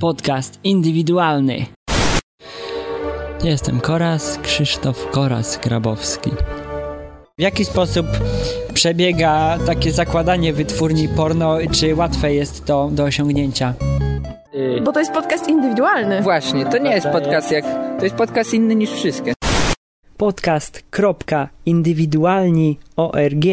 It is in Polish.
Podcast indywidualny. Jestem Koras, Krzysztof Koras Grabowski. W jaki sposób przebiega takie zakładanie wytwórni porno? Czy łatwe jest to do osiągnięcia? Y. Bo to jest podcast indywidualny. Właśnie, to nie jest podcast jak. To jest podcast inny niż wszystkie. Podcast.indywidualni.org